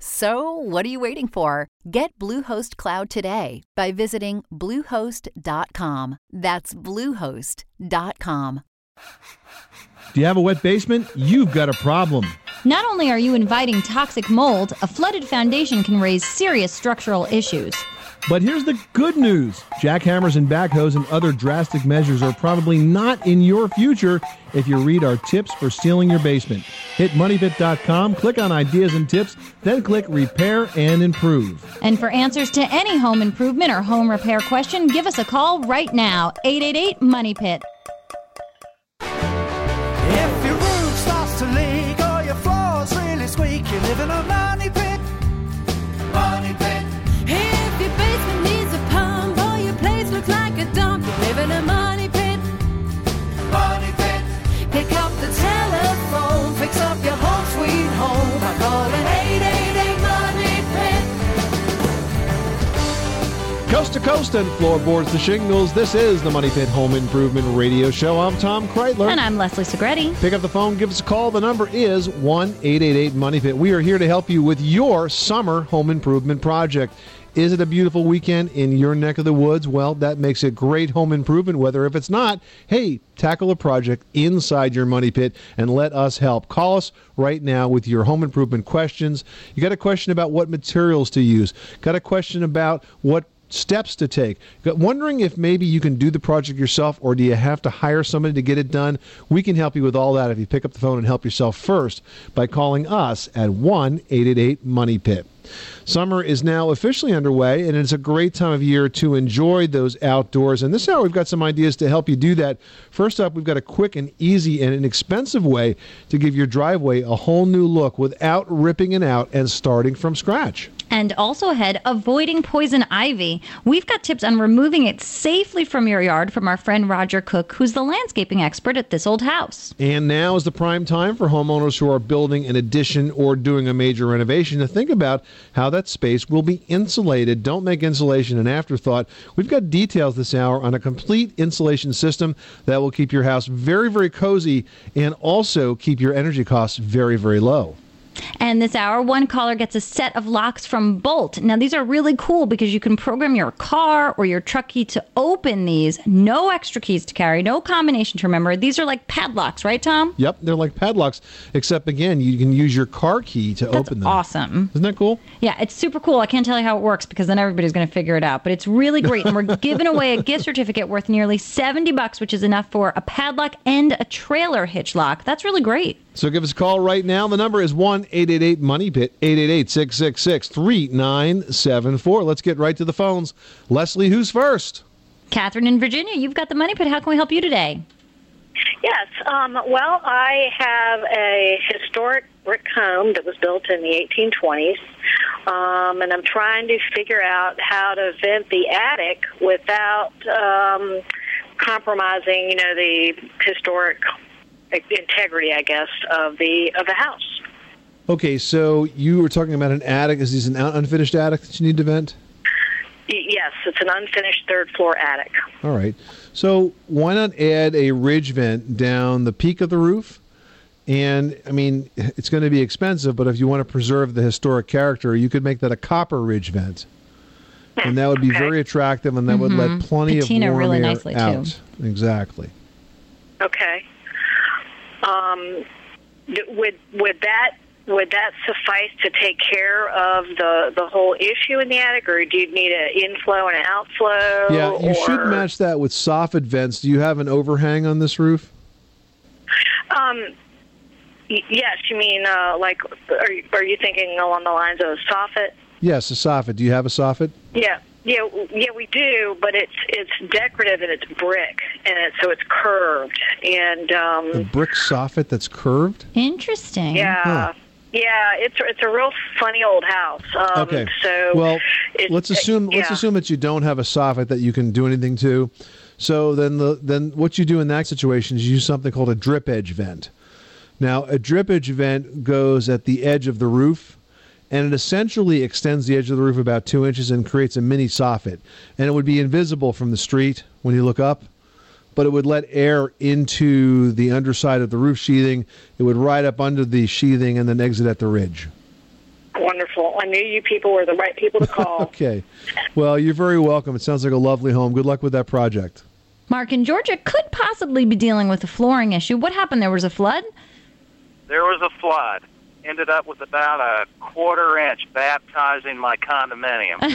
So, what are you waiting for? Get Bluehost Cloud today by visiting Bluehost.com. That's Bluehost.com. Do you have a wet basement? You've got a problem. Not only are you inviting toxic mold, a flooded foundation can raise serious structural issues. But here's the good news jackhammers and backhoes and other drastic measures are probably not in your future if you read our tips for sealing your basement. Hit moneypit.com, click on ideas and tips, then click repair and improve. And for answers to any home improvement or home repair question, give us a call right now 888 Money Pit. To coast and floorboards to shingles, this is the Money Pit Home Improvement Radio Show. I'm Tom Kraeutler. And I'm Leslie Segrete. Pick up the phone, give us a call. The number is 1 888 Money Pit. We are here to help you with your summer home improvement project. Is it a beautiful weekend in your neck of the woods? Well, that makes it great home improvement weather. If it's not, hey, tackle a project inside your money pit and let us help. Call us right now with your home improvement questions. You got a question about what materials to use, got a question about what steps to take. Wondering if maybe you can do the project yourself or do you have to hire somebody to get it done? We can help you with all that if you pick up the phone and help yourself first by calling us at 1 888 Money Pit. Summer is now officially underway, and it's a great time of year to enjoy those outdoors. And this hour, we've got some ideas to help you do that. First up, we've got a quick and easy and inexpensive way to give your driveway a whole new look without ripping it out and starting from scratch. And also ahead, avoiding poison ivy. We've got tips on removing it safely from your yard from our friend Roger Cook, who's the landscaping expert at this old house. And now is the prime time for homeowners who are building an addition or doing a major renovation to think about how that space will be insulated. Don't make insulation an afterthought. We've got details this hour on a complete insulation system that will keep your house very, very cozy and also keep your energy costs very, very low. And this hour, one caller gets a set of locks from Bolt. Now, these are really cool because you can program your car or your truck key to open these. No extra keys to carry, no combination to remember. These are like padlocks, right, Tom? Yep, they're like padlocks, except again, you can use your car key to That's open them. awesome. Isn't that cool? Yeah, it's super cool. I can't tell you how it works because then everybody's going to figure it out. But it's really great. And we're giving away a gift certificate worth nearly 70 bucks, which is enough for a padlock and a trailer hitch lock. That's really great. So give us a call right now. The number is 1 888 Money Pit, 888 666 3974. Let's get right to the phones. Leslie, who's first? Catherine in Virginia, you've got the money pit. How can we help you today? Yes. Um, well, I have a historic brick home that was built in the 1820s, um, and I'm trying to figure out how to vent the attic without um, compromising, you know, the historic integrity, I guess, of the of the house. Okay, so you were talking about an attic. Is this an unfinished attic that you need to vent? Yes, it's an unfinished third floor attic. All right. So why not add a ridge vent down the peak of the roof? And I mean, it's going to be expensive, but if you want to preserve the historic character, you could make that a copper ridge vent. And that would be Okay. very attractive, and that would let Mhm. plenty Patina of warm really air nicely, too. out. Exactly. Okay. Um, would would that would that suffice to take care of the the whole issue in the attic, or do you need an inflow and an outflow? Yeah, you should match that with soffit vents. Do you have an overhang on this roof? Um, y- yes, you mean uh, like are you, are you thinking along the lines of a soffit? Yes, a soffit. Do you have a soffit? Yeah, yeah, yeah. We do, but it's it's decorative and it's brick, and it's so it's curved, and um, A brick soffit that's curved? Interesting. yeah, Huh. yeah. It's it's a real funny old house. Um, Okay. So well, it- let's assume let's assume that you don't have a soffit that you can do anything to. So then the then what you do in that situation is you use something called a drip edge vent. Now, a drip edge vent goes at the edge of the roof and it essentially extends the edge of the roof about 2 inches and creates a mini soffit. And it would be invisible from the street when you look up but it would let air into the underside of the roof sheathing. It would ride up under the sheathing and then exit at the ridge. Wonderful. I knew you people were the right people to call. Okay. Well, you're very welcome. It sounds like a lovely home. Good luck with that project. Mark in Georgia could possibly be dealing with a flooring issue. What happened? There was a flood? There was a flood. Ended up with about a quarter inch baptizing my condominium.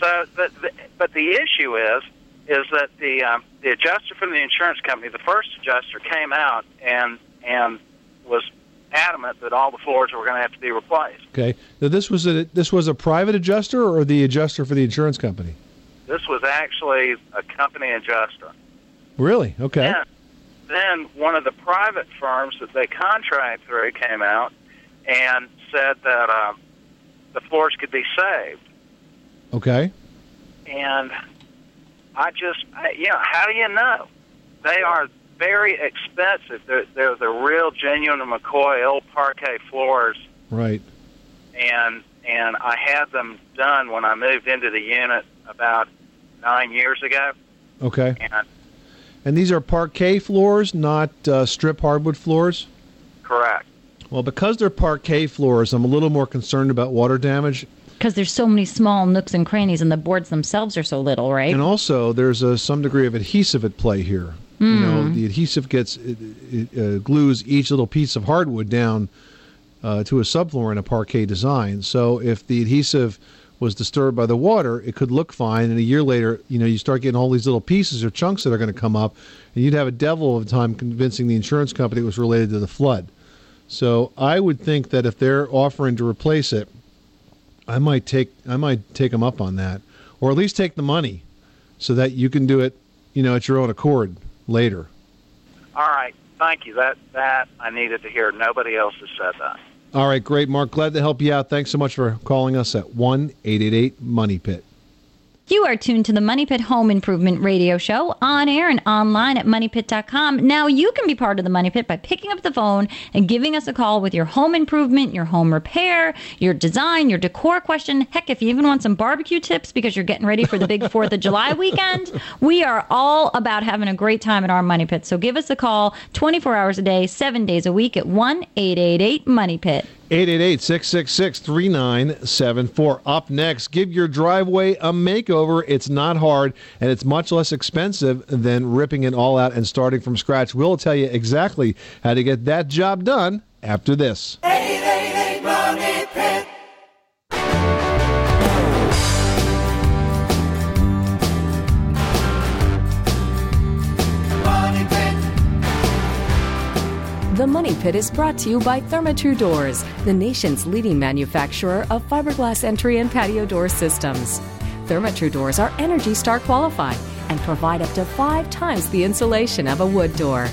so, the, the, but the issue is, is that the um, the adjuster from the insurance company, the first adjuster, came out and and was adamant that all the floors were going to have to be replaced. Okay. Now this was a this was a private adjuster or the adjuster for the insurance company. This was actually a company adjuster. Really? Okay. Then, then one of the private firms that they contract through came out and said that um, the floors could be saved. Okay. And I just, you know, how do you know? They are very expensive. They're, they're the real genuine McCoy old parquet floors, Right. and and I had them done when I moved into the unit about nine years ago. Okay. And And these are parquet floors, not uh, strip hardwood floors. correct. Well, because they're parquet floors, I'm a little more concerned about water damage. Because there's so many small nooks and crannies, and the boards themselves are so little, right? And also, there's a, some degree of adhesive at play here. You know, the adhesive gets it, it uh, glues each little piece of hardwood down uh, to a subfloor in a parquet design. So if the adhesive was disturbed by the water, it could look fine, and a year later, you know, you start getting all these little pieces or chunks that are going to come up, and you'd have a devil of a time convincing the insurance company it was related to the flood. So I would think that if they're offering to replace it, I might take I might take them up on that, or at least take the money, so that you can do it, you know, at your own accord later. All right. Thank you. That that I needed to hear. Nobody else has said that. All right, great, Mark. Glad to help you out. Thanks so much for calling us at one eight eight eight Money Pit. You are tuned to the Money Pit Home Improvement Radio Show on air and online at moneypit.com. Now you can be part of the Money Pit by picking up the phone and giving us a call with your home improvement, your home repair, your design, your decor question. Heck, if you even want some barbecue tips because you're getting ready for the big 4th of July weekend, we are all about having a great time at our Money Pit. So give us a call 24 hours a day, 7 days a week at 1 888 Money Pit. 888-666-3974. Up next, give your driveway a makeover. It's not hard and it's much less expensive than ripping it all out and starting from scratch. We'll tell you exactly how to get that job done after this. 888 Money Pit is brought to you by Therma-Tru Doors, the nation's leading manufacturer of fiberglass entry and patio door systems. Therma-Tru Doors are Energy Star qualified and provide up to five times the insulation of a wood door.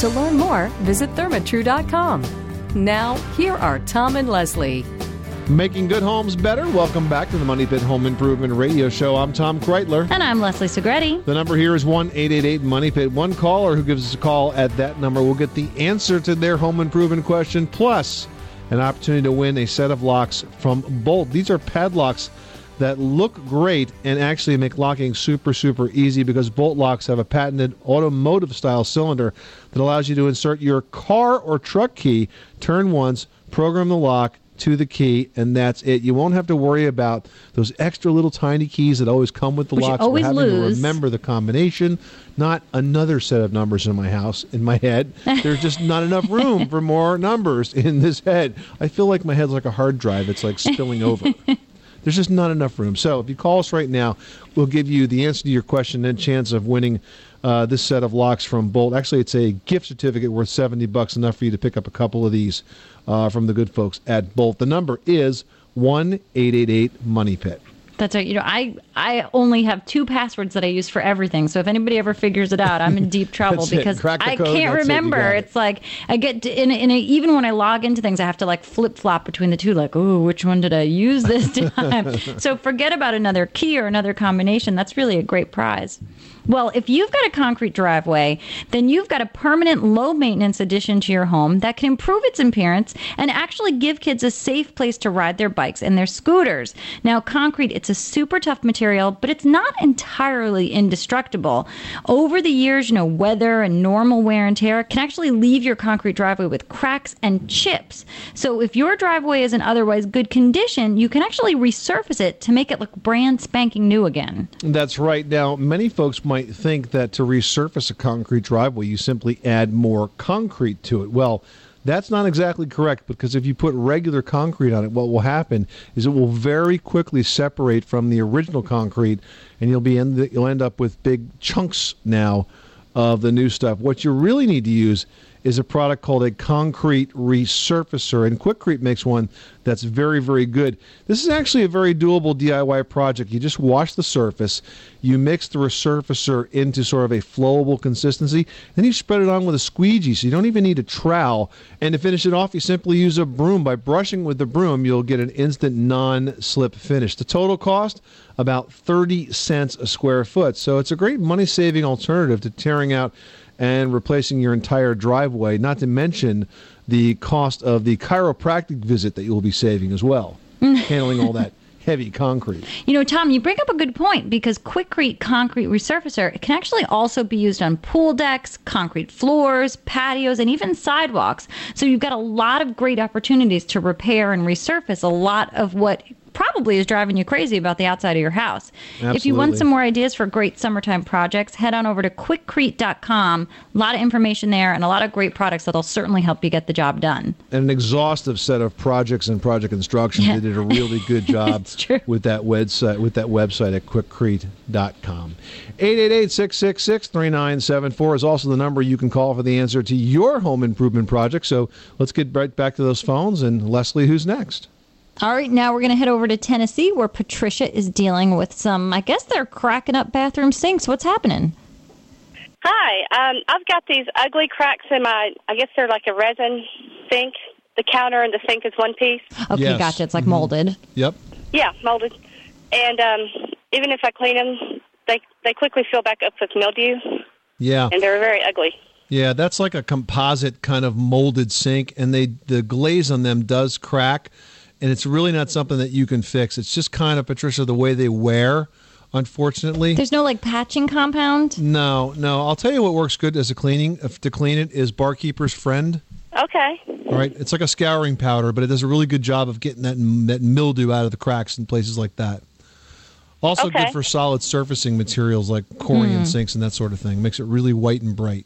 To learn more, visit thermatru.com. Now, here are Tom and Leslie. Making good homes better. Welcome back to the Money Pit Home Improvement Radio Show. I'm Tom Kraeutler. And I'm Leslie Segrete. The number here is 1 888 Money Pit. One caller who gives us a call at that number will get the answer to their home improvement question, plus an opportunity to win a set of locks from Bolt. These are padlocks that look great and actually make locking super, super easy because Bolt locks have a patented automotive style cylinder that allows you to insert your car or truck key, turn once, program the lock to the key, and that's it. You won't have to worry about those extra little tiny keys that always come with the Which locks. always We're having lose. to remember the combination. Not another set of numbers in my house, in my head. There's just not enough room for more numbers in this head. I feel like my head's like a hard drive. It's like spilling over. There's just not enough room. So if you call us right now, we'll give you the answer to your question and a chance of winning uh, this set of locks from Bolt. Actually, it's a gift certificate worth 70 bucks, enough for you to pick up a couple of these uh, from the good folks at Bolt. The number is 1 888 Money Pit. That's right. You know, I I only have two passwords that I use for everything. So if anybody ever figures it out, I'm in deep trouble because Crack I code, can't that's it. You remember. it. It's like I get to, in, a, in a, even when I log into things, I have to like flip flop between the two. Like, oh, which one did I use this time? so forget about another key or another combination. That's really a great prize. Well, if you've got a concrete driveway, then you've got a permanent low maintenance addition to your home that can improve its appearance and actually give kids a safe place to ride their bikes and their scooters. Now, concrete, it's a super tough material, but it's not entirely indestructible. Over the years, you know, weather and normal wear and tear can actually leave your concrete driveway with cracks and chips. So if your driveway is in otherwise good condition, you can actually resurface it to make it look brand spanking new again. That's right. Now, many folks might think that to resurface a concrete driveway, you simply add more concrete to it. Well, that's not exactly correct because if you put regular concrete on it, what will happen is it will very quickly separate from the original concrete, and you'll be in the, you'll end up with big chunks now of the new stuff. What you really need to use is a product called a concrete resurfacer, and Quikrete makes one that's very, very good. This is actually a very doable DIY project. You just wash the surface, you mix the resurfacer into sort of a flowable consistency, then you spread it on with a squeegee, so you don't even need a trowel. And to finish it off, you simply use a broom. By brushing with the broom, you'll get an instant non-slip finish. The total cost about 30 cents a square foot. So it's a great money-saving alternative to tearing out and replacing your entire driveway, not to mention the cost of the chiropractic visit that you'll be saving as well, handling all that heavy concrete. You know, Tom, you bring up a good point because Quikrete concrete resurfacer can actually also be used on pool decks, concrete floors, patios, and even sidewalks. So you've got a lot of great opportunities to repair and resurface a lot of what probably is driving you crazy about the outside of your house. If you want some more ideas for great summertime projects, head on over to quikrete.com. A lot of information there and a lot of great products that'll certainly help you get the job done. And an exhaustive set of projects and project instructions. Yeah. They did a really good job with that website with that website at quikrete.com. 888-666-3974 is also the number you can call for the answer to your home improvement project. So let's get right back to those phones and Leslie, who's next? All right, now we're going to head over to Tennessee where Patricia is dealing with some, I guess they're cracking up bathroom sinks. What's happening? Hi, um, I've got these ugly cracks in my. I guess they're like a resin sink. The counter and the sink is one piece. Okay, Yes. gotcha. It's like Mhm. molded. Yep. Yeah, molded. And um, even if I clean them, they they quickly fill back up with mildew, Yeah. and they're very ugly. Yeah, that's like a composite kind of molded sink, and they the glaze on them does crack, and it's really not something that you can fix. It's just kind of Patricia the way they wear, unfortunately. There's no like patching compound. no, no. I'll tell you what works good as a cleaning if to clean it is Barkeeper's Friend. Okay. All right, it's like a scouring powder, but it does a really good job of getting that that mildew out of the cracks and places like that. Also Okay. good for solid surfacing materials like Corian hmm. sinks and that sort of thing. Makes it really white and bright.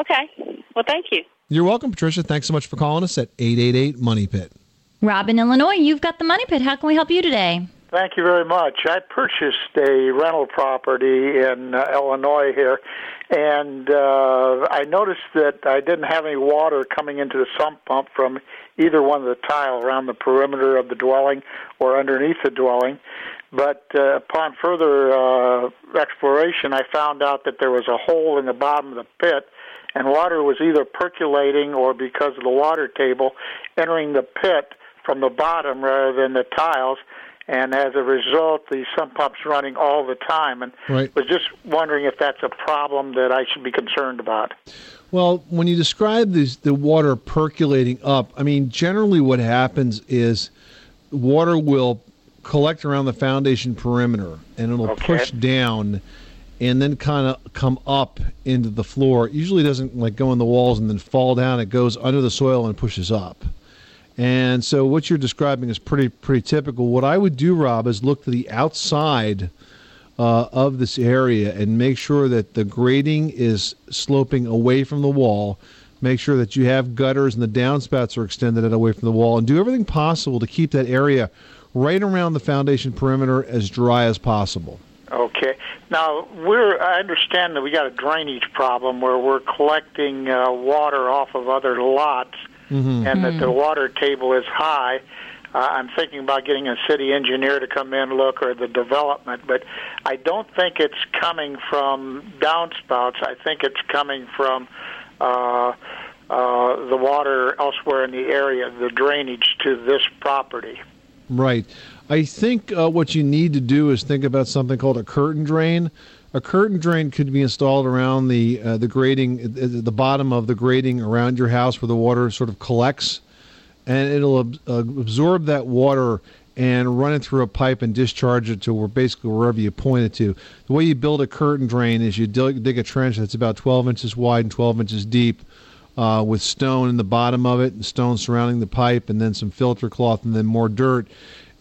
Okay. Well, thank you. You're welcome, Patricia. Thanks so much for calling us at 888 Money Pit. Rob in Illinois, you've got the money pit. How can we help you today? Thank you very much. I purchased a rental property in uh, Illinois here, and uh, I noticed that I didn't have any water coming into the sump pump from either one of the tile around the perimeter of the dwelling or underneath the dwelling. But uh, upon further uh, exploration, I found out that there was a hole in the bottom of the pit, and water was either percolating or because of the water table entering the pit from the bottom rather than the tiles and as a result, the sump pump's running all the time. And Right. was just wondering if that's a problem that I should be concerned about. Well, when you describe these, the water percolating up, I mean, generally what happens is water will collect around the foundation perimeter and it'll Okay. push down and then kind of come up into the floor. It usually doesn't like go in the walls and then fall down. It goes under the soil and pushes up. And so what you're describing is pretty pretty typical. What I would do, Rob, is look to the outside uh, of this area and make sure that the grading is sloping away from the wall. Make sure that you have gutters and the downspouts are extended away from the wall, and do everything possible to keep that area right around the foundation perimeter as dry as possible. Okay. Now we're. I understand that we got a drainage problem where we're collecting uh, water off of other lots, Mhm. and that the water table is high. Uh, I'm thinking about getting a city engineer to come in look or the development, but I don't think it's coming from downspouts. I think it's coming from uh, uh, the water elsewhere in the area, the drainage to this property. Right. I think uh, what you need to do is think about something called a curtain drain. A curtain drain could be installed around the uh, the grading, the bottom of the grading around your house, where the water sort of collects, and it'll ab- uh, absorb that water and run it through a pipe and discharge it to where basically wherever you point it to. The way you build a curtain drain is you dig, dig a trench that's about 12 inches wide and 12 inches deep uh, with stone in the bottom of it and stone surrounding the pipe and then some filter cloth and then more dirt.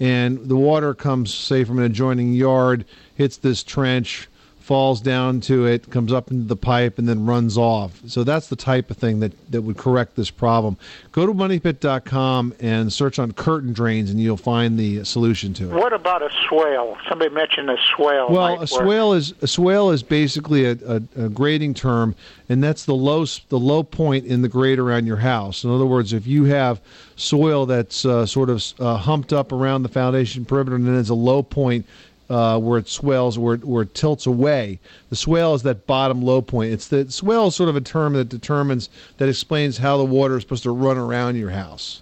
And the water comes, say, from an adjoining yard, hits this trench, falls down to it, comes up into the pipe, and then runs off. So that's the type of thing that, that would correct this problem. Go to moneypit.com and search on curtain drains, and you'll find the solution to it. What about a swale? Somebody mentioned a swale. Well, a work. swale is a swale is basically a, a, a grading term, and that's the low the low point in the grade around your house. In other words, if you have soil that's uh, sort of uh, humped up around the foundation perimeter, and then there's a low point uh, where it swells, where it, where it tilts away. The swale is that bottom low point. It's the swale is sort of a term that determines that explains how the water is supposed to run around your house,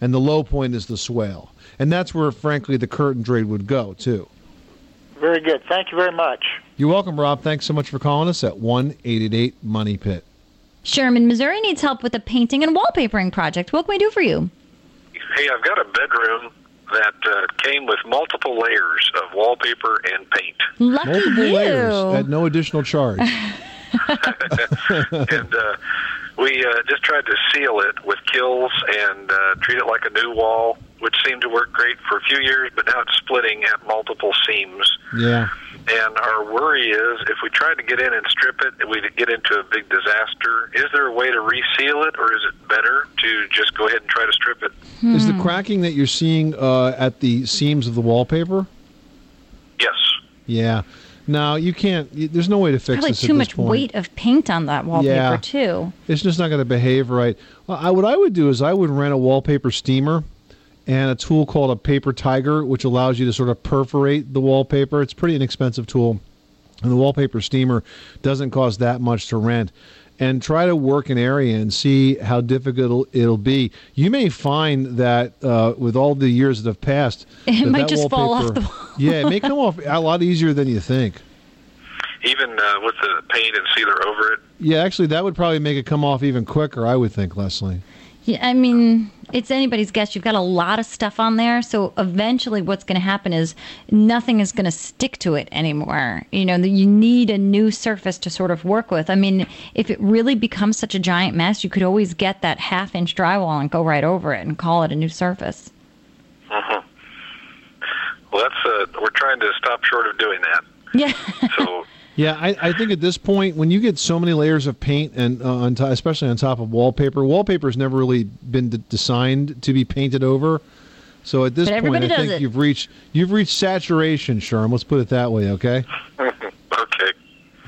and the low point is the swale, and that's where, frankly, the curtain drain would go too. Very good. Thank you very much. You're welcome, Rob. Thanks so much for calling us at one eight eight eight Money Pit. Sherman, Missouri needs help with a painting and wallpapering project. What can we do for you? Hey, I've got a bedroom that uh, came with multiple layers of wallpaper and paint. Lucky Multiple you. layers at no additional charge. and uh, we uh, just tried to seal it with Kilz and uh, treat it like a new wall, which seemed to work great for a few years, but now it's splitting at multiple seams. yeah. And our worry is if we tried to get in and strip it, we'd get into a big disaster. Is there a way to reseal it, or is it better to just go ahead and try to strip it? Is the cracking that you're seeing uh, at the seams of the wallpaper? Yes. Yeah. No, you can't. You, there's no way to fix Probably this too at this much point. weight of paint on that wallpaper Yeah. too. It's just not going to behave right. Well, I, what I would do is I would rent a wallpaper steamer and a tool called a paper tiger, which allows you to sort of perforate the wallpaper. It's a pretty inexpensive tool, and the wallpaper steamer doesn't cost that much to rent. And try to work an area and see how difficult it'll be. You may find that uh, with all the years that have passed, It that might that just fall off the wall. yeah, it may come off a lot easier than you think. Even uh, with the paint and sealer over it. Yeah, actually, that would probably make it come off even quicker. I would think, Leslie. Yeah, I mean, it's anybody's guess. You've got a lot of stuff on there, so eventually, what's going to happen is nothing is going to stick to it anymore. You know, you need a new surface to sort of work with. I mean, if it really becomes such a giant mess, you could always get that half-inch drywall and go right over it and call it a new surface. Uh-huh. Well, that's uh, we're trying to stop short of doing that. Yeah. So Yeah, I, I think at this point, when you get so many layers of paint and uh, on to, especially on top of wallpaper, wallpaper has never really been d- designed to be painted over. So at this point, I think it. you've reached you've reached saturation, Sherm. Let's put it that way, okay? okay.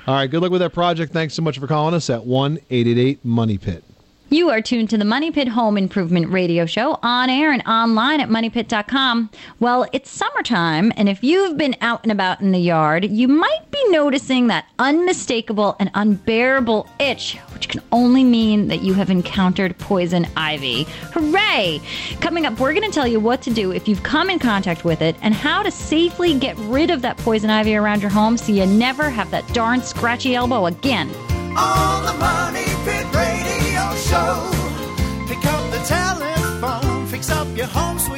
All right. Good luck with that project. Thanks so much for calling us at one eight eight eight Money Pit. You are tuned to the Money Pit Home Improvement Radio Show on air and online at moneypit.com. Well, it's summertime, and if you've been out and about in the yard, you might be noticing that unmistakable and unbearable itch, which can only mean that you have encountered poison ivy. Hooray! Coming up, we're going to tell you what to do if you've come in contact with it and how to safely get rid of that poison ivy around your home so you never have that darn scratchy elbow again. On the Money Pit Show. Pick up the telephone, fix up your home sweet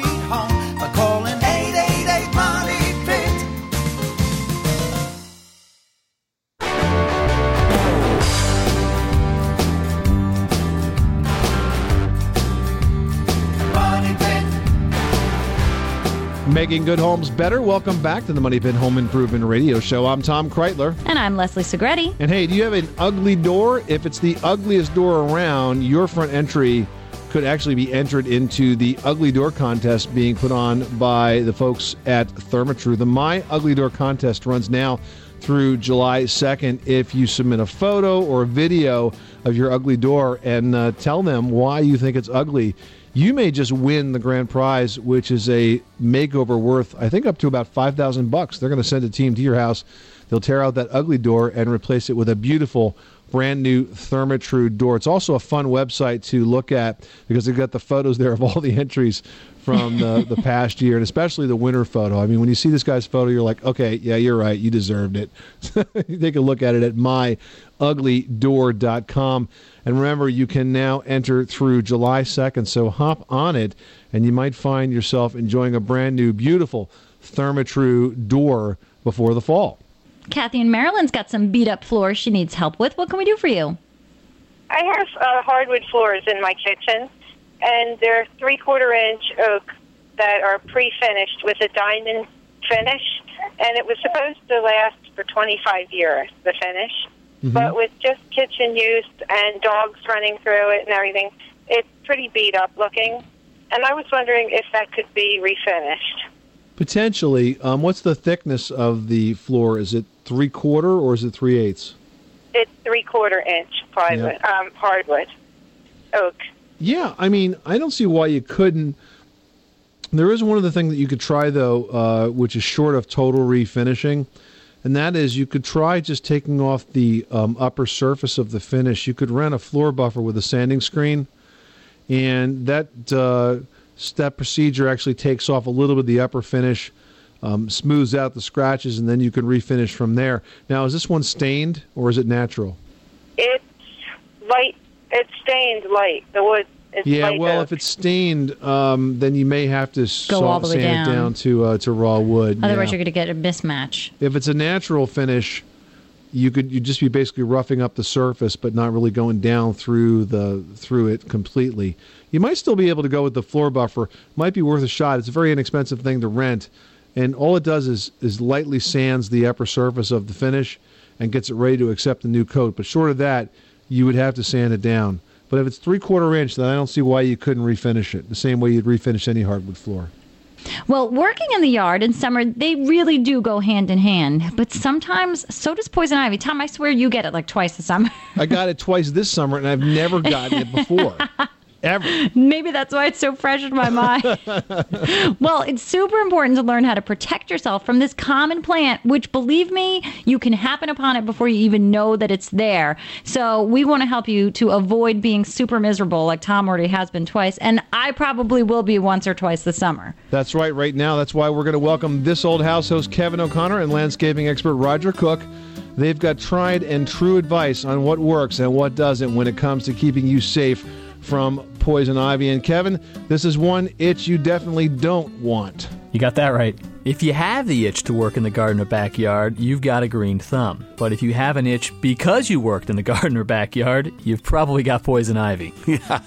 Making good homes better. Welcome back to the Money Pit Home Improvement Radio Show. I'm Tom Kraeutler. And I'm Leslie Segrete. And hey, do you have an ugly door? If it's the ugliest door around, your front entry could actually be entered into the Ugly Door contest being put on by the folks at Thermatru. The My Ugly Door contest runs now through July 2nd. If you submit a photo or a video of your ugly door and uh, tell them why you think it's ugly, you may just win the grand prize, which is a makeover worth, I think, up to about five thousand bucks. They're going to send a team to your house. They'll tear out that ugly door and replace it with a beautiful brand new Therma-Tru door. It's also a fun website to look at because they've got the photos there of all the entries from the, the past year and especially the winter photo. I mean, when you see this guy's photo, you're like, okay, yeah, you're right. You deserved it. Take a look at it at myuglydoor.com. And remember, you can now enter through July 2nd. So hop on it and you might find yourself enjoying a brand new, beautiful Thermatru door before the fall. Kathy in Maryland's got some beat up floors she needs help with. What can we do for you? I have uh, hardwood floors in my kitchen, and they're three quarter inch oak that are pre finished with a diamond finish, and it was supposed to last for 25 years, the finish. Mm-hmm. But with just kitchen use and dogs running through it and everything, it's pretty beat up looking. And I was wondering if that could be refinished. Potentially. Um, what's the thickness of the floor? Is it three quarter or is it three eighths? It's three quarter inch plywood, um, hardwood, oak. Yeah, I mean, I don't see why you couldn't. There is one other thing that you could try though, uh, which is short of total refinishing, and that is you could try just taking off the um, upper surface of the finish. You could rent a floor buffer with a sanding screen, and that uh, step procedure actually takes off a little bit of the upper finish, um, smooths out the scratches, and then you can refinish from there. Now, is this one stained or is it natural? It's light. It's stained light. The wood is yeah, well, oak. if it's stained, um, then you may have to Go saw- all the way sand down. it down to uh, to raw wood. Otherwise, yeah. you're going to get a mismatch. If it's a natural finish, you could you just be basically roughing up the surface, but not really going down through the through it completely. You might still be able to go with the floor buffer. Might be worth a shot. It's a very inexpensive thing to rent, and all it does is is lightly sands the upper surface of the finish and gets it ready to accept the new coat. But short of that, you would have to sand it down. But if it's three quarter inch, then I don't see why you couldn't refinish it the same way you'd refinish any hardwood floor. Well, working in the yard in summer, they really do go hand in hand. But sometimes, so does poison ivy. Tom, I swear you get it like twice the summer. I got it twice this summer, and I've never gotten it before. Ever. Maybe that's why it's so fresh in my mind. well, it's super important to learn how to protect yourself from this common plant, which, believe me, you can happen upon it before you even know that it's there. So, we want to help you to avoid being super miserable like Tom already has been twice. And I probably will be once or twice this summer. That's right, right now. That's why we're going to welcome this old house host Kevin O'Connor and landscaping expert Roger Cook. They've got tried and true advice on what works and what doesn't when it comes to keeping you safe from poison ivy. And Kevin, this is one itch you definitely don't want. You got that right. If you have the itch to work in the garden or backyard, you've got a green thumb. But if you have an itch because you worked in the garden or backyard, you've probably got poison ivy. Yeah,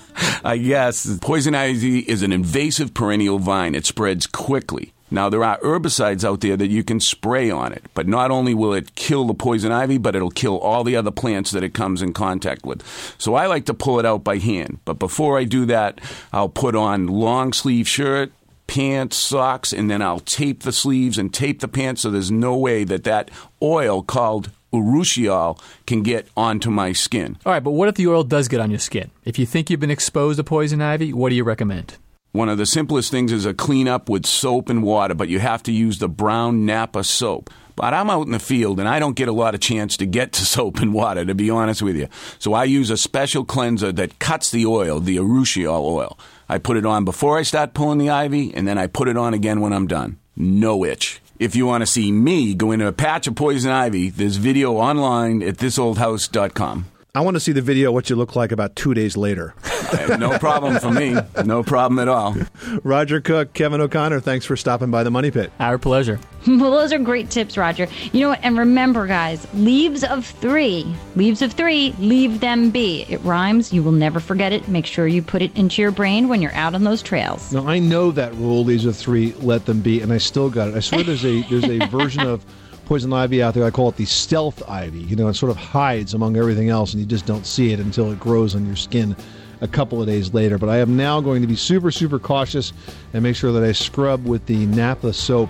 I guess. Poison ivy is an invasive perennial vine. It spreads quickly. Now, there are herbicides out there that you can spray on it, but not only will it kill the poison ivy, but it'll kill all the other plants that it comes in contact with. So I like to pull it out by hand. But before I do that, I'll put on long sleeve shirt, pants, socks, and then I'll tape the sleeves and tape the pants so there's no way that that oil called urushiol can get onto my skin. All right, but what if the oil does get on your skin? If you think you've been exposed to poison ivy, what do you recommend? One of the simplest things is a cleanup with soap and water, but you have to use the brown Naptha soap. But I'm out in the field and I don't get a lot of chance to get to soap and water, to be honest with you. So I use a special cleanser that cuts the oil, the urushiol oil. I put it on before I start pulling the ivy, and then I put it on again when I'm done. No itch. If you want to see me go into a patch of poison ivy, there's video online at thisoldhouse.com. I want to see the video of what you look like about two days later. no problem for me. No problem at all. Roger Cook, Kevin O'Connor, thanks for stopping by the Money Pit. Our pleasure. well, those are great tips, Roger. You know what? And remember, guys, leaves of three, leaves of three, leave them be. It rhymes. You will never forget it. Make sure you put it into your brain when you're out on those trails. Now I know that rule. leaves of three. Let them be, and I still got it. I swear there's a there's a version of poison ivy out there. I call it the stealth ivy. You know, it sort of hides among everything else, and you just don't see it until it grows on your skin a couple of days later. But I am now going to be super, super cautious and make sure that I scrub with the Naptha soap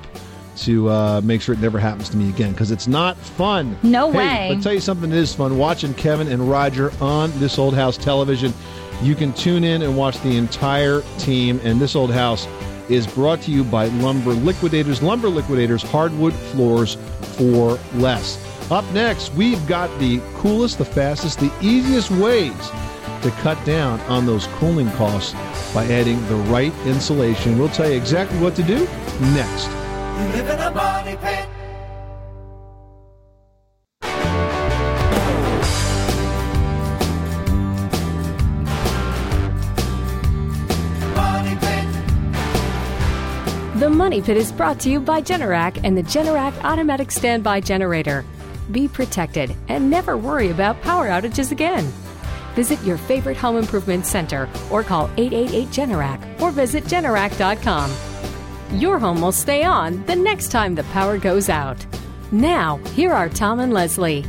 to uh, make sure it never happens to me again because it's not fun. No Hey, way. But tell you something that is fun watching Kevin and Roger on This Old House television. You can tune in and watch the entire team, and This Old House is brought to you by Lumber Liquidators. Lumber Liquidators, hardwood floors for less. Up next, we've got the coolest, the fastest, the easiest ways to cut down on those cooling costs by adding the right insulation. We'll tell you exactly what to do next. You live in a money pit. Money Pit is brought to you by Generac and the Generac Automatic Standby Generator. Be protected and never worry about power outages again. Visit your favorite home improvement center or call 888 Generac or visit Generac.com. Your home will stay on the next time the power goes out. Now, here are Tom and Leslie.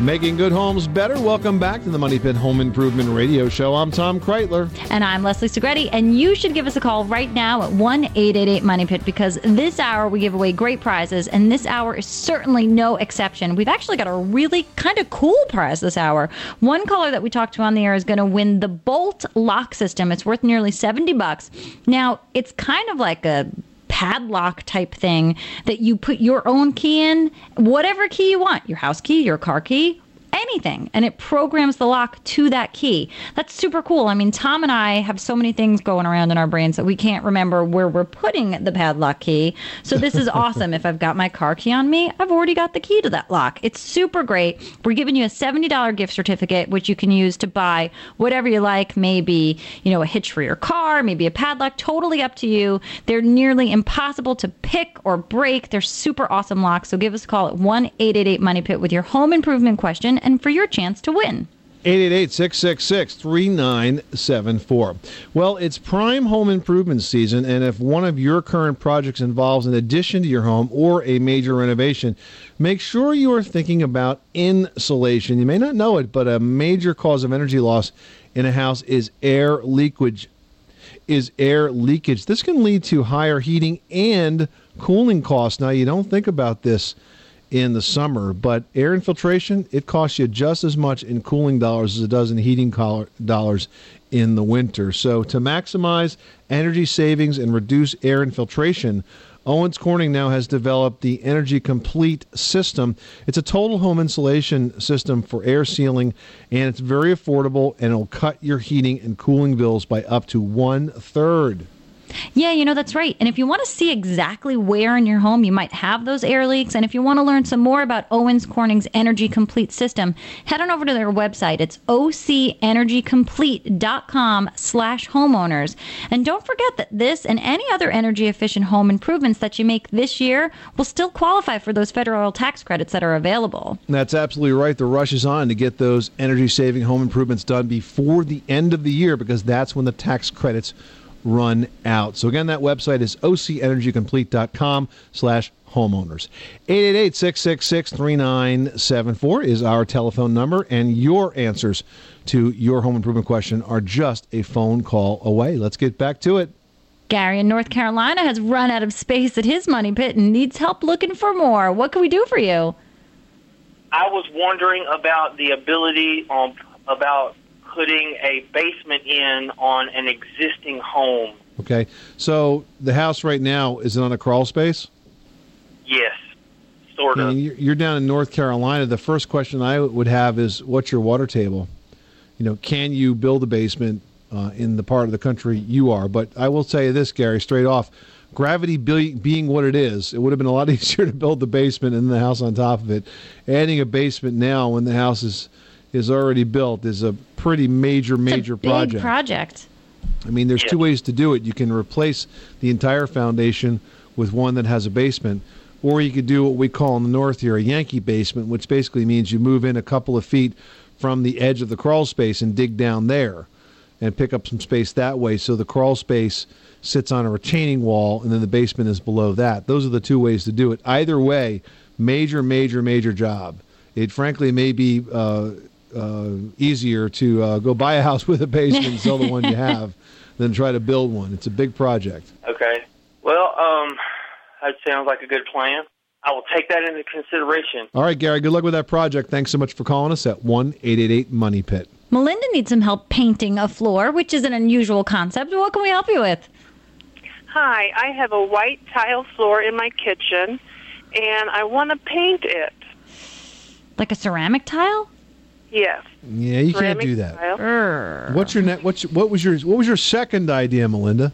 Making good homes better. Welcome back to the Money Pit Home Improvement Radio Show. I'm Tom Kraeutler. And I'm Leslie Segrete, and you should give us a call right now at 1 888 Money Pit because this hour we give away great prizes, and this hour is certainly no exception. We've actually got a really kind of cool prize this hour. One caller that we talked to on the air is going to win the Bolt lock system. It's worth nearly 70 bucks. Now, it's kind of like a padlock type thing that you put your own key in, whatever key you want, your house key, your car key, anything and it programs the lock to that key. That's super cool. I mean, Tom and I have so many things going around in our brains that we can't remember where we're putting the padlock key. So this is awesome. if I've got my car key on me, I've already got the key to that lock. It's super great. We're giving you a $70 gift certificate which you can use to buy whatever you like, maybe, you know, a hitch for your car, maybe a padlock, totally up to you. They're nearly impossible to pick or break. They're super awesome locks. So give us a call at 1-888 Money Pit with your home improvement question and for your chance to win. 888-666-3974. Well, it's prime home improvement season, and if one of your current projects involves an addition to your home or a major renovation, make sure you are thinking about insulation. You may not know it, but a major cause of energy loss in a house is air leakage. Is air leakage. This can lead to higher heating and cooling costs. Now, you don't think about this in the summer, but air infiltration, it costs you just as much in cooling dollars as it does in heating dollars in the winter. So, to maximize energy savings and reduce air infiltration, Owens Corning now has developed the Energy Complete system. It's a total home insulation system for air sealing, and it's very affordable and it'll cut your heating and cooling bills by up to one third. Yeah, you know, that's right. And if you want to see exactly where in your home you might have those air leaks, and if you want to learn some more about Owens Corning's Energy Complete system, head on over to their website. It's ocenergycomplete.com slash homeowners. And don't forget that this and any other energy efficient home improvements that you make this year will still qualify for those federal tax credits that are available. That's absolutely right. The rush is on to get those energy saving home improvements done before the end of the year because that's when the tax credits run out. So again, that website is ocenergycomplete.com slash homeowners. 888-666-3974 is our telephone number, and your answers to your home improvement question are just a phone call away. Let's get back to it. Gary in North Carolina has run out of space at his money pit and needs help looking for more. What can we do for you? I was wondering about the ability um, about putting a basement in on an existing home. Okay. So the house right now is it on a crawl space? Yes, sort of. you're down in North Carolina. The first question I would have is, what's your water table? You know, can you build a basement uh, in the part of the country you are? But I will tell you this, Gary, straight off. Gravity be- being what it is, it would have been a lot easier to build the basement and the house on top of it. Adding a basement now when the house is is already built is a pretty major, major Big project. project. I mean, there's two ways to do it. You can replace the entire foundation with one that has a basement, or you could do what we call in the north here a Yankee basement, which basically means you move in a couple of feet from the edge of the crawl space and dig down there and pick up some space that way. So the crawl space sits on a retaining wall, and then the basement is below that. Those are the two ways to do it. Either way, major, major, major job. It frankly may be uh, uh, easier to uh, go buy a house with a basement and sell the one you have than try to build one. It's a big project. Okay. Well, um, that sounds like a good plan. I will take that into consideration. All right, Gary, good luck with that project. Thanks so much for calling us at 1 888 Money Pit. Melinda needs some help painting a floor, which is an unusual concept. What can we help you with? Hi, I have a white tile floor in my kitchen, and I want to paint it. Like a ceramic tile? Yes. Yeah, you can't do that. tile. What's your net? What's what was your what was your second idea, Melinda?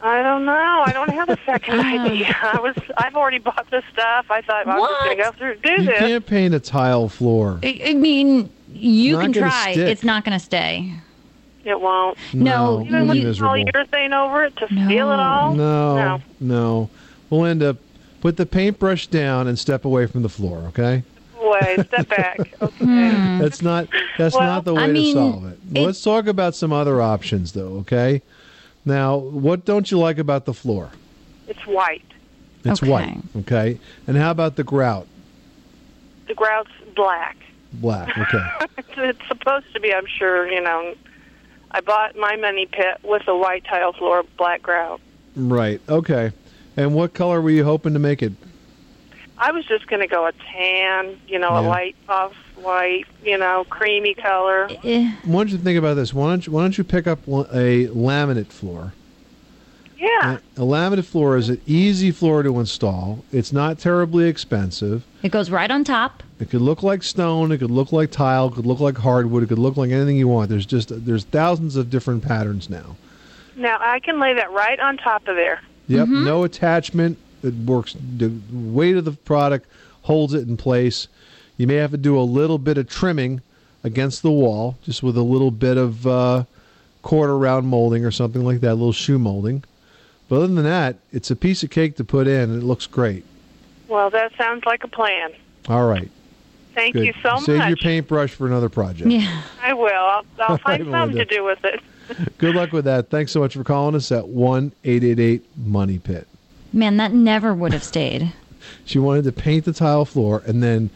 I don't know. I don't have a second idea. I was. I've already bought the stuff. I thought I was just going to go through do You this. can't paint a tile floor. I, I mean, you Not can try. stick. It's not going to stay. It won't. No, No, Even you'll be with miserable. polyurethane over it to seal it all. No, No. no. Melinda, put the paintbrush down and step away from the floor. Okay. Way step back. Hmm. That's not that's Well, not the way I to solve it. Let's talk about some other options, though. Okay. Now, what don't you like about the floor? It's white. It's Okay. white. Okay. And how about the grout? The grout's black. Black. Okay. it's, it's supposed to be. I'm sure. You know. I bought my money pit with a white tile floor, black grout. right. Okay. And what color were you hoping to make it? I was just going to go a tan, you know, a light off white, you know, creamy color. Eh. Why don't you think about this? Why don't you, why don't you pick up a laminate floor? Yeah. A laminate floor is an easy floor to install. It's not terribly expensive. It goes right on top. It could look like stone. It could look like tile. It could look like hardwood. It could look like anything you want. There's just there's thousands of different patterns now. Now I can lay that right on top of there. Yep, no attachment. It works. The weight of the product holds it in place. You may have to do a little bit of trimming against the wall, just with a little bit of uh, quarter round molding or something like that, a little shoe molding. But other than that, it's a piece of cake to put in, and it looks great. Well, that sounds like a plan. All right. Thank Good. you so much. Save your paintbrush for another project. Yeah. I will. I'll, I'll find right, something Melinda. to do with it. Good luck with that. Thanks so much for calling us at one eight eight eight Money Pit. Man, that never would have stayed. She wanted to paint the tile floor and then,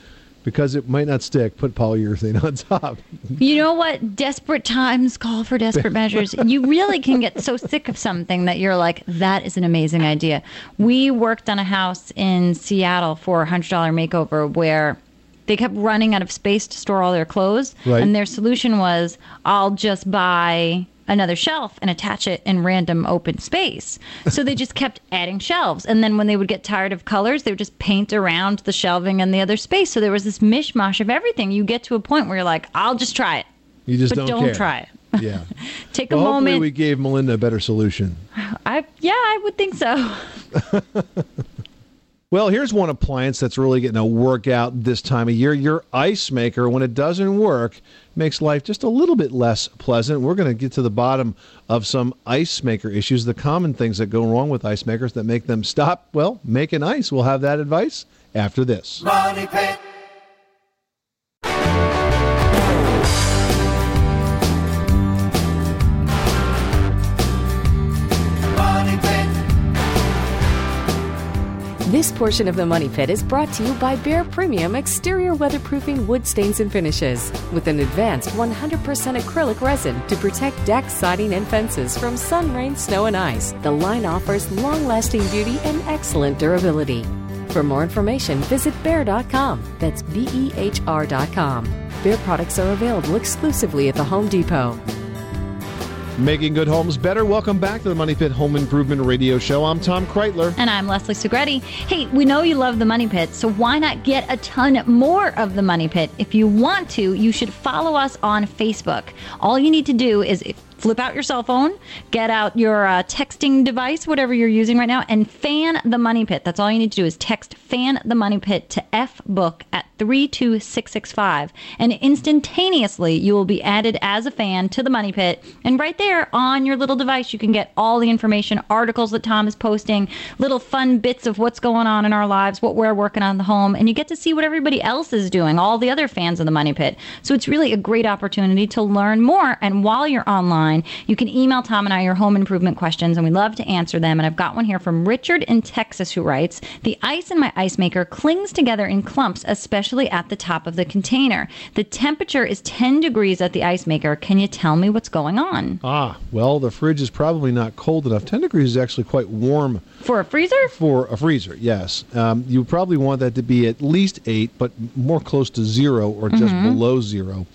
because it might not stick, put polyurethane on top. You know what? Desperate times call for desperate measures. You really can get so sick of something that you're like, that is an amazing idea. We worked on a house in Seattle for a $100 makeover where they kept running out of space to store all their clothes. Right. And their solution was, I'll just buy another shelf and attach it in random open space. So they just kept adding shelves. And then when they would get tired of colors, they would just paint around the shelving and the other space. So there was this mishmash of everything. You get to a point where you're like, I'll just try it. You just but don't care. try it. Yeah. Take well, a hopefully moment. we gave Melinda a better solution. I yeah, I would think so. Well, here's one appliance that's really getting a workout this time of year. Your ice maker, when it doesn't work, makes life just a little bit less pleasant. We're going to get to the bottom of some ice maker issues, the common things that go wrong with ice makers that make them stop, well, making ice. We'll have that advice after this. Money Pit. This portion of the Money Pit is brought to you by Behr Premium Exterior Weatherproofing Wood Stains and Finishes with an advanced 100% acrylic resin to protect deck, siding, and fences from sun, rain, snow, and ice. The line offers long lasting beauty and excellent durability. For more information, visit Behr.com. That's B E H R.com. Behr products are available exclusively at the Home Depot. Making good homes better. Welcome back to the Money Pit Home Improvement Radio Show. I'm Tom Kraeutler. And I'm Leslie Segrete. Hey, we know you love the Money Pit, so why not get a ton more of the Money Pit? If you want to, you should follow us on Facebook. All you need to do is flip out your cell phone, get out your uh, texting device, whatever you're using right now, and fan the Money Pit. That's all you need to do is text fan the Money Pit to FBook at 32665. And instantaneously, you will be added as a fan to the Money Pit. And right there on your little device, you can get all the information, articles that Tom is posting, little fun bits of what's going on in our lives, what we're working on the home, and you get to see what everybody else is doing, all the other fans of the Money Pit. So it's really a great opportunity to learn more. And while you're online, line. You can email Tom and I your home improvement questions, and we love to answer them. And I've got one here from Richard in Texas who writes The ice in my ice maker clings together in clumps, especially at the top of the container. The temperature is 10 degrees at the ice maker. Can you tell me what's going on? Ah, well, the fridge is probably not cold enough. 10 degrees is actually quite warm. For a freezer? For a freezer, yes. Um, you probably want that to be at least 8, but more close to 0 or just Mhm. below 0.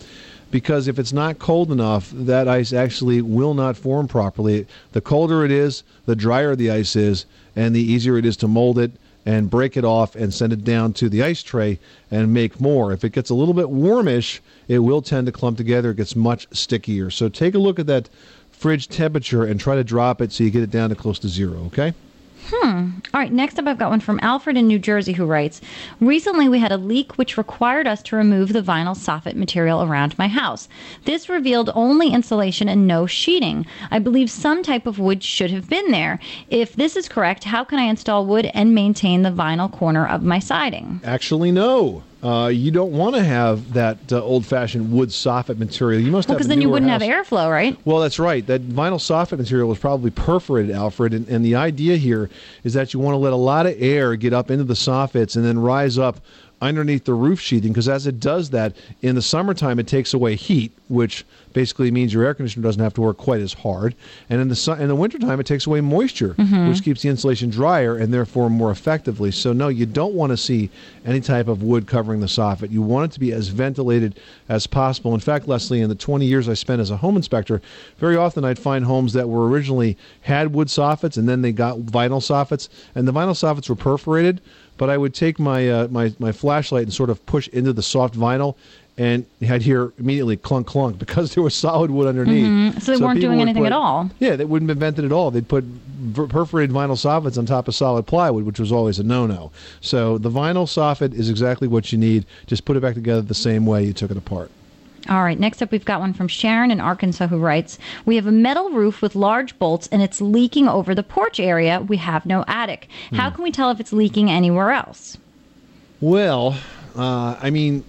Because if it's not cold enough, that ice actually will not form properly. The colder it is, the drier the ice is, and the easier it is to mold it and break it off and send it down to the ice tray and make more. If it gets a little bit warmish, it will tend to clump together. It gets much stickier. So take a look at that fridge temperature and try to drop it so you get it down to close to zero, okay? Hmm. All right, next up, I've got one from Alfred in New Jersey who writes Recently, we had a leak which required us to remove the vinyl soffit material around my house. This revealed only insulation and no sheeting. I believe some type of wood should have been there. If this is correct, how can I install wood and maintain the vinyl corner of my siding? Actually, no. Uh, you don't want to have that uh, old-fashioned wood soffit material. You must Well, have because then you wouldn't house. have airflow, right? Well, that's right. That vinyl soffit material was probably perforated, Alfred, and, and the idea here is that you want to let a lot of air get up into the soffits and then rise up underneath the roof sheathing because as it does that in the summertime it takes away heat which basically means your air conditioner doesn't have to work quite as hard. And in the su- in the wintertime it takes away moisture Mhm. which keeps the insulation drier and therefore more effectively. So no you don't want to see any type of wood covering the soffit. You want it to be as ventilated as possible. In fact Leslie in the 20 years I spent as a home inspector very often I'd find homes that were originally had wood soffits and then they got vinyl soffits. And the vinyl soffits were perforated but I would take my uh, my my flashlight and sort of push into the soft vinyl, and I'd hear immediately clunk clunk because there was solid wood underneath. Mhm. So they weren't doing anything put- at all. Yeah, they wouldn't have vented at all. They'd put perforated vinyl soffits on top of solid plywood, which was always a no-no. So the vinyl soffit is exactly what you need. Just put it back together the same way you took it apart. All right, next up, we've got one from Sharon in Arkansas who writes We have a metal roof with large bolts and it's leaking over the porch area. We have no attic. How Hmm. can we tell if it's leaking anywhere else? Well, uh, I mean,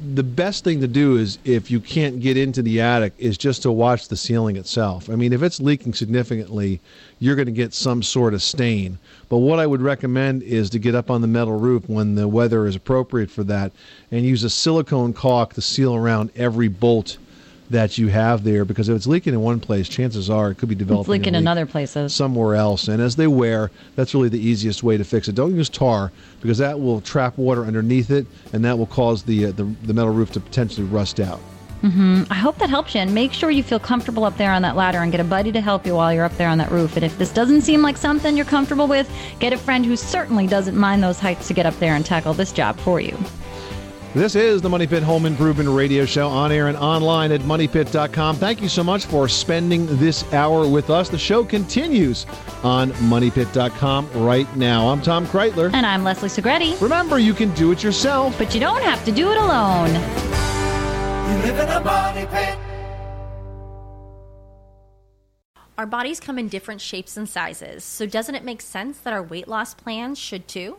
the best thing to do is if you can't get into the attic is just to watch the ceiling itself. I mean, if it's leaking significantly, you're going to get some sort of stain. But what I would recommend is to get up on the metal roof when the weather is appropriate for that and use a silicone caulk to seal around every bolt that you have there because if it's leaking in one place, chances are it could be developing It's leaking leak in other places. somewhere else. And as they wear, that's really the easiest way to fix it. Don't use tar because that will trap water underneath it, and that will cause the uh, the, the metal roof to potentially rust out. hmm I hope that helps you. And make sure you feel comfortable up there on that ladder and get a buddy to help you while you're up there on that roof. And if this doesn't seem like something you're comfortable with, get a friend who certainly doesn't mind those heights to get up there and tackle this job for you. This is the Money Pit Home Improvement Radio Show on air and online at moneypit.com. Thank you so much for spending this hour with us. The show continues on moneypit.com right now. I'm Tom Kraeutler. And I'm Leslie Segrete. Remember, you can do it yourself, but you don't have to do it alone. You live in a money pit. Our bodies come in different shapes and sizes, so doesn't it make sense that our weight loss plans should too?